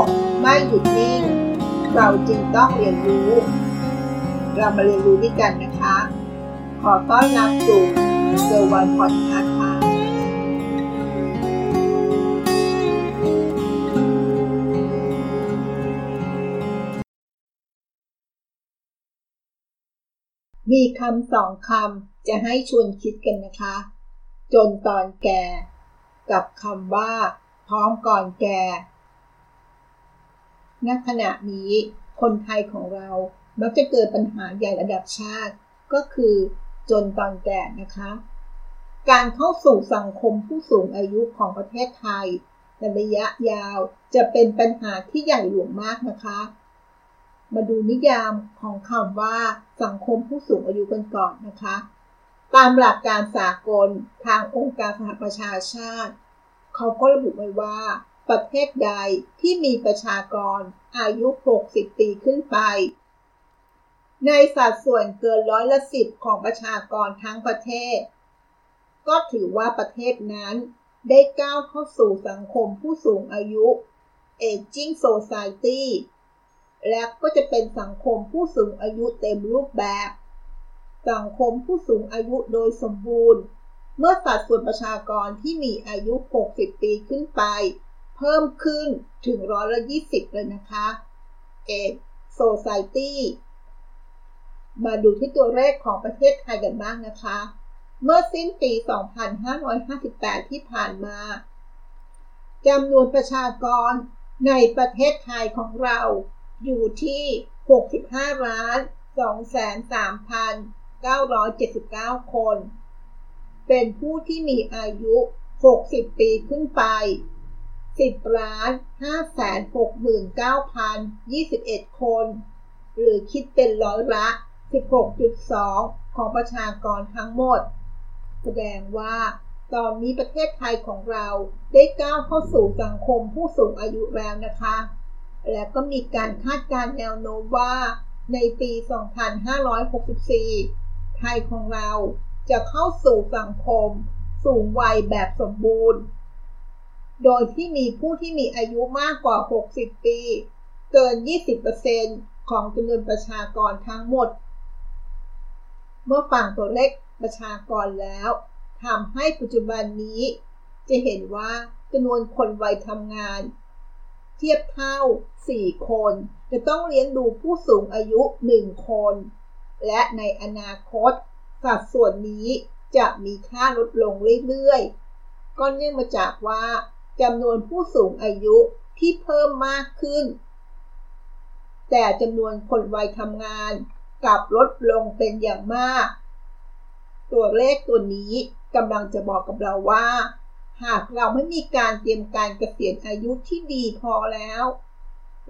กไม่หยุดนิ่ง เราจึงต้องเรียนรู้ เรามาเรียนรู้ด้วยกันนะคะ ขอต้อนรับสู่เซอร์วันพอดคาส์ค่ะมีคำสองคำจะให้ชวนคิดกันนะคะ จนตอนแก่ กับคำว่า พร้อมก่อนแก่ ณขณะนี้คนไทยของเรามักจะเกิดปัญหาใหญ่ระดับชาติ ก็คือจนตอนแก่นะคะ การเข้าสู่สังคมผู้สูงอายุของประเทศไทยในระยะยาวจะเป็นปัญหาที่ใหญ่หลวงมากนะคะ มาดูนิยามของคำว่าสังคมผู้สูงอายุกันก่อนนะคะ ตามหลักการสากลทางองค์การสหประชาชาติ เขาก็ระบุไว้ว่า ประเทศใดที่มีประชากรอายุ 60 ปีขึ้นไป ในสัดส่วนเกินร้อยละสิบของประชากรทั้งประเทศ ก็ถือว่าประเทศนั้นได้ก้าวเข้าสู่สังคมผู้สูงอายุ Aging Society และก็จะเป็นสังคมผู้สูงอายุเต็มรูปแบบ สังคมผู้สูงอายุโดยสมบูรณ์ เมื่อสัดส่วนประชากรที่มีอายุ 60 ปีขึ้นไป เพิ่มขึ้นถึงร้อยละ20เลยนะคะเอกโซไซตี้มาดูที่ตัวเลขของประเทศไทยกันบ้างนะคะ เมื่อสิ้นปี 2558 ที่ผ่านมาจำนวนประชากรในประเทศไทยของเราอยู่ที่ 65ล้าน2,3,979 คน เป็นผู้ที่มีอายุ 60 ปีขึ้นไป 10ล้าน5แสน69,021 คน หรือคิดเป็นร้อยละ 16.2 ของประชากรทั้งหมด แสดงว่าตอนนี้ประเทศไทยของเราได้ก้าวเข้าสู่สังคมผู้สูงอายุแล้วนะคะ และก็มีการคาดการแนวโน้มว่า ในปี 2564 ไทยของเราจะเข้าสู่สังคม สูงวัยแบบสมบูรณ์ โดยที่มีผู้ที่มีอายุมากกว่า 60 ปี เกิน 20%ของจำนวนประชากรทั้งหมด เมื่อฟังตัวเลขประชากรแล้วทำให้ปัจจุบันนี้ จะเห็นว่าจำนวนคนวัยทำงาน เทียบเท่า 4 คน จะต้องเลี้ยงดูผู้สูงอายุ 1 คน และในอนาคต สัดส่วนนี้จะมีค่าลดลงเรื่อยๆ ก็เนื่องมาจากว่า จำนวนผู้สูงอายุที่เพิ่มมากขึ้น แต่จำนวนคนวัยทำงานกลับลดลงเป็นอย่างมาก ตัวเลขตัวนี้กำลังจะบอกกับเราว่า หากเราไม่มีการเตรียมการเกษียณอายุที่ดีพอแล้ว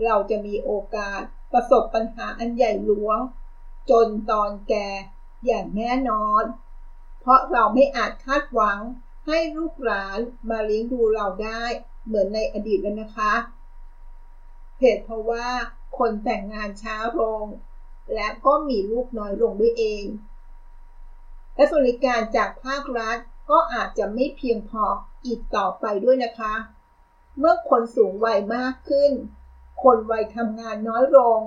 เราจะมีโอกาสประสบปัญหาอันใหญ่หลวง จนตอนแก่อย่างแน่นอน เพราะเราไม่อาจคาดหวัง ให้ลูกหลานมาเลี้ยงดูเราได้เหมือนในอดีตแล้วนะคะเหตุเพราะว่าคนแต่งงานช้าลง และก็มีลูกน้อยลงด้วยเอง และบริการจากภาครัฐก็อาจจะไม่เพียงพออีกต่อไปด้วยนะคะ เมื่อคนสูงวัยมากขึ้น คนวัยทำงานน้อยลง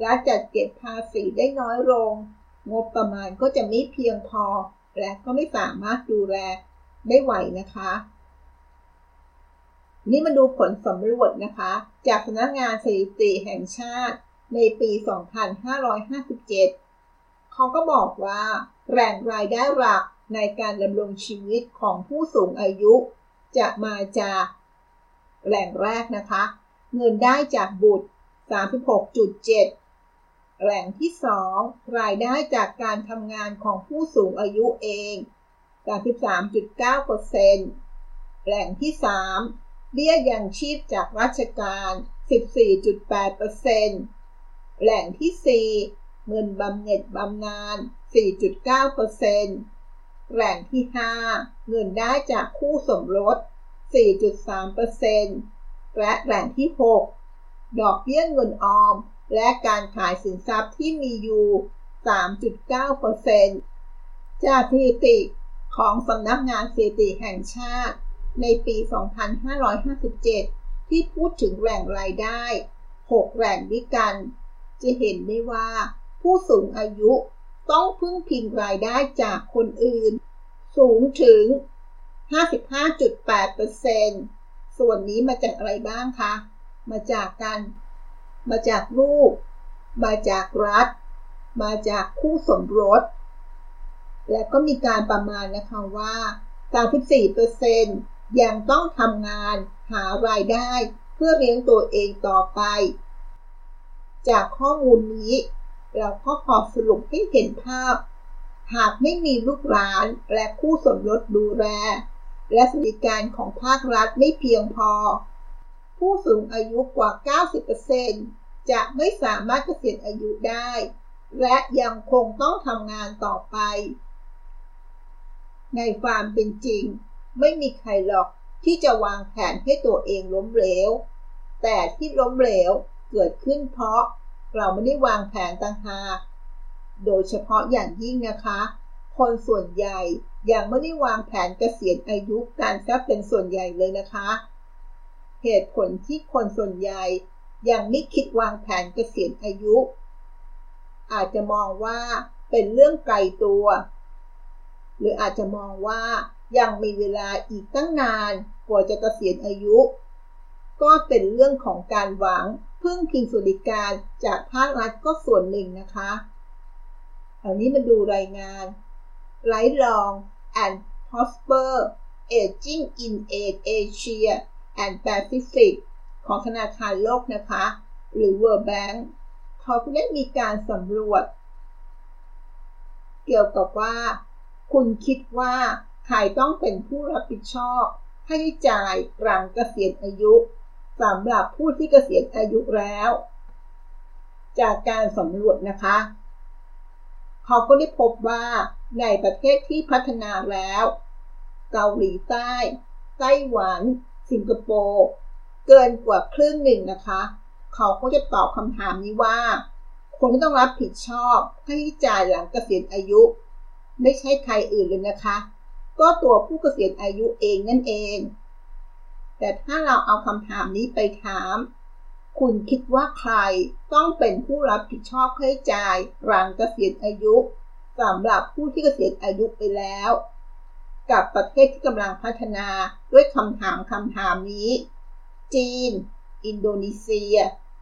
และจัดเก็บภาษีได้น้อยลง งบประมาณก็จะไม่เพียงพอ และก็ไม่สามารถดูแล ได้ไหวนะคะ นี่มาดูผลสำรวจนะคะ จากสำนักงานสถิติแห่งชาติในปี 2557 เขาก็บอกว่า แรงรายได้หลักในการดำรงชีวิตของผู้สูงอายุ จะมาจากแหล่งแรกนะคะ เงินได้จากบุตร 36.7 แหล่งที่ 2 รายได้จากการทำงานของผู้สูงอายุเอง 33.9%แหล่งที่ 3 เบี้ยยังชีพจากราชการ 14.8%แหล่งที่ 4 เงินบำเหน็จบำนาญ 4.9%แหล่งที่ 5 เงินได้จากคู่สมรส 4.3%และแหล่งที่ 6 ดอกเบี้ยเงินออม และการขายสินทรัพย์ที่มีอยู่ 3.9%จากสถิติ ของสำนักงานสถิติแห่งชาติ ในปี 2557 ที่พูดถึงแหล่งรายได้ 6 แหล่งด้วยกัน จะเห็นได้ว่า ผู้สูงอายุต้องพึ่งพิงรายได้จากคนอื่น สูงถึง 55.8%ส่วนนี้มาจากอะไรบ้างคะ มาจากการมาจากลูก มาจากรัฐ มาจากคู่สมรส และก็มีการประมาณนะคะว่า 34%ยังต้องทำงานหารายได้เพื่อเลี้ยงตัวเองต่อไป จากข้อมูลนี้ เราก็ขอสรุปให้เห็นภาพ หากไม่มีลูกหลานและคู่สมรสดูแล และสวัสดิการของภาครัฐไม่เพียงพอ ผู้สูงอายุกว่า 90%จะไม่สามารถเกษียณอายุได้ และยังคงต้องทำงานต่อไป ในความเป็นจริง ไม่มีใครหรอกที่จะวางแผนให้ตัวเองล้มเหลว แต่ที่ล้มเหลวเกิดขึ้นเพราะเราไม่ได้วางแผนต่างหากโดยเฉพาะอย่างยิ่งนะคะ คนส่วนใหญ่ยังไม่ได้วางแผนเกษียณอายุการทรัพย์เป็นส่วนใหญ่เลยนะคะ เหตุผลที่คนส่วนใหญ่ยังไม่คิดวางแผนเกษียณอายุ อาจจะมองว่าเป็นเรื่องไกลตัว หรืออาจจะมองว่ายังมีเวลาอีกตั้งนานกว่าจะเกษียณอายุ ก็เป็นเรื่องของการหวังพึ่งพิงสวัสดิการจากภาครัฐก็ส่วนหนึ่งนะคะอันนี้มาดูรายงาน Lifelong and Prosper Aging in Asia and Pacific ของธนาคารโลกนะคะ หรือ World Bank เขาได้มีการสำรวจ เกี่ยวกับว่า คุณคิดว่าใครต้องเป็นผู้รับผิดชอบให้จ่ายหลังเกษียณอายุสำหรับผู้ที่เกษียณอายุแล้ว จากการสำรวจนะคะ เขาก็ได้พบว่าในประเทศที่พัฒนาแล้ว เกาหลีใต้ ไต้หวัน สิงคโปร์ เกินกว่าครึ่งหนึ่งนะคะ เขาก็จะตอบคำถามนี้ว่า คนที่ต้องรับผิดชอบให้จ่ายหลังเกษียณอายุ ไม่ใช่ใครอื่นเลยนะคะ ก็ตัวผู้เกษียณอายุเองนั่นเอง แต่ถ้าเราเอาคำถามนี้ไปถาม คุณคิดว่าใครต้องเป็นผู้รับผิดชอบค่าใช้จ่ายหลังเกษียณอายุสำหรับผู้ที่เกษียณอายุไปแล้ว กับประเทศที่กำลังพัฒนาด้วยคำถามคำถามนี้ จีน อินโดนีเซีย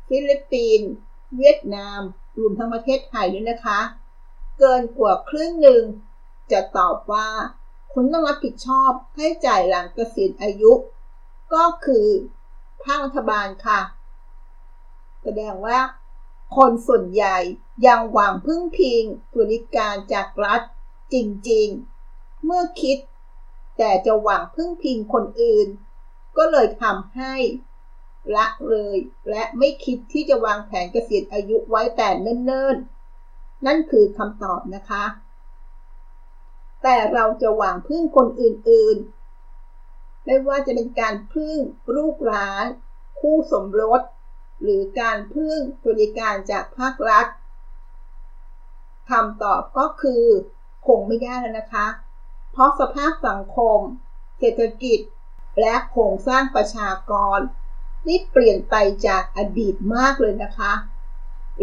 ฟิลิปปินส์เวียดนาม รวมทั้งประเทศไทยด้วยนะคะ เกินกว่าครึ่งหนึ่ง จะตอบว่าคุณต้องรับผิดชอบค่าใช้จ่ายหลังเกษียณอายุ ก็คือภาครัฐบาลค่ะ แสดงว่า คนส่วนใหญ่ยังหวังพึ่งพิงบริการจากรัฐจริงๆ เมื่อคิด แต่จะหวังพึ่งพิงคนอื่น ก็เลยทำให้ละเลยและไม่คิดที่จะวางแผนเกษียณอายุไว้แต่เนิ่นๆ นั่นคือคำตอบนะคะ แต่เราจะหวังพึ่งคนอื่นๆ ไม่ว่าจะเป็นการพึ่งลูกหลาน คู่สมรส หรือการพึ่งบริการจากภาครัฐคำตอบก็คือคงไม่ได้แล้วนะคะ เพราะสภาพสังคม เศรษฐกิจ และโครงสร้างประชากรนี่เปลี่ยนไปจากอดีตมากเลยนะคะ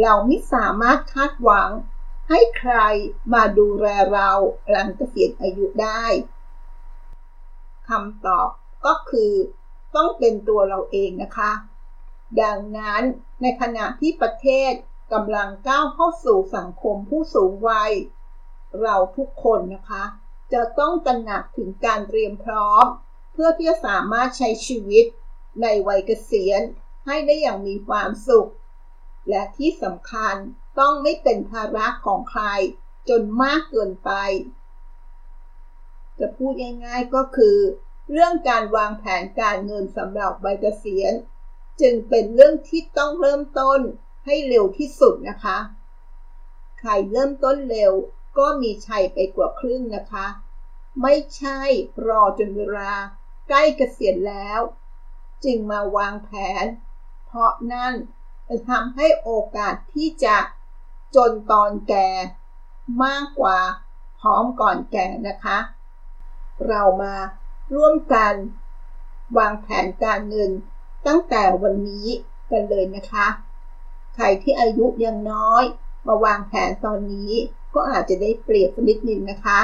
เราไม่สามารถคาดหวัง ให้ใครมาดูแลเราหลังเกษียณอายุได้คำตอบก็คือต้องเป็นตัวเราเองนะคะ ดังนั้นในขณะที่ประเทศกำลังก้าวเข้าสู่สังคมผู้สูงวัย เราทุกคนนะคะ จะต้องตระหนักถึงการเตรียมพร้อม เพื่อที่จะสามารถใช้ชีวิตในวัยเกษียณให้ได้อย่างมีความสุข และที่สำคัญต้องไม่เป็นภาระของใครจนมากเกินไป จะพูดง่ายๆก็คือ เรื่องการวางแผนการเงินสำหรับใบเกษียณ จึงเป็นเรื่องที่ต้องเริ่มต้นให้เร็วที่สุดนะคะ ใครเริ่มต้นเร็วก็มีชัยไปกว่าครึ่งนะคะ ไม่ใช่รอจนเวลาใกล้เกษียณแล้ว จึงมาวางแผน เพราะนั่น จะทำให้โอกาสที่จะจนตอนแก่มากกว่าพร้อมก่อนแก่นะคะ เรามาร่วมกันวางแผนการเงินตั้งแต่วันนี้กันเลยนะคะ ใครที่อายุยังน้อย มาวางแผนตอนนี้ก็อาจจะได้เปรียบสักนิดหนึ่งนะคะ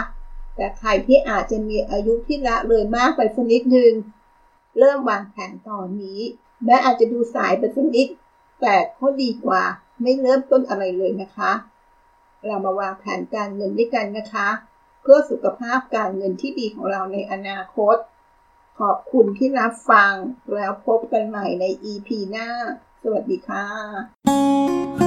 แต่ใครที่อาจจะมีอายุที่ละเลยมากไปสักนิดหนึ่งเริ่มวางแผนตอนนี้ แม้อาจจะดูสายไปสักนิด แต่ก็ดีกว่าไม่เริ่มต้นอะไรเลยนะคะ เรามาวางแผนการเงินด้วยกันนะคะ เพื่อสุขภาพการเงินที่ดีของเราในอนาคต ขอบคุณที่รับฟังแล้วพบกันใหม่ใน EP หน้า สวัสดีค่ะ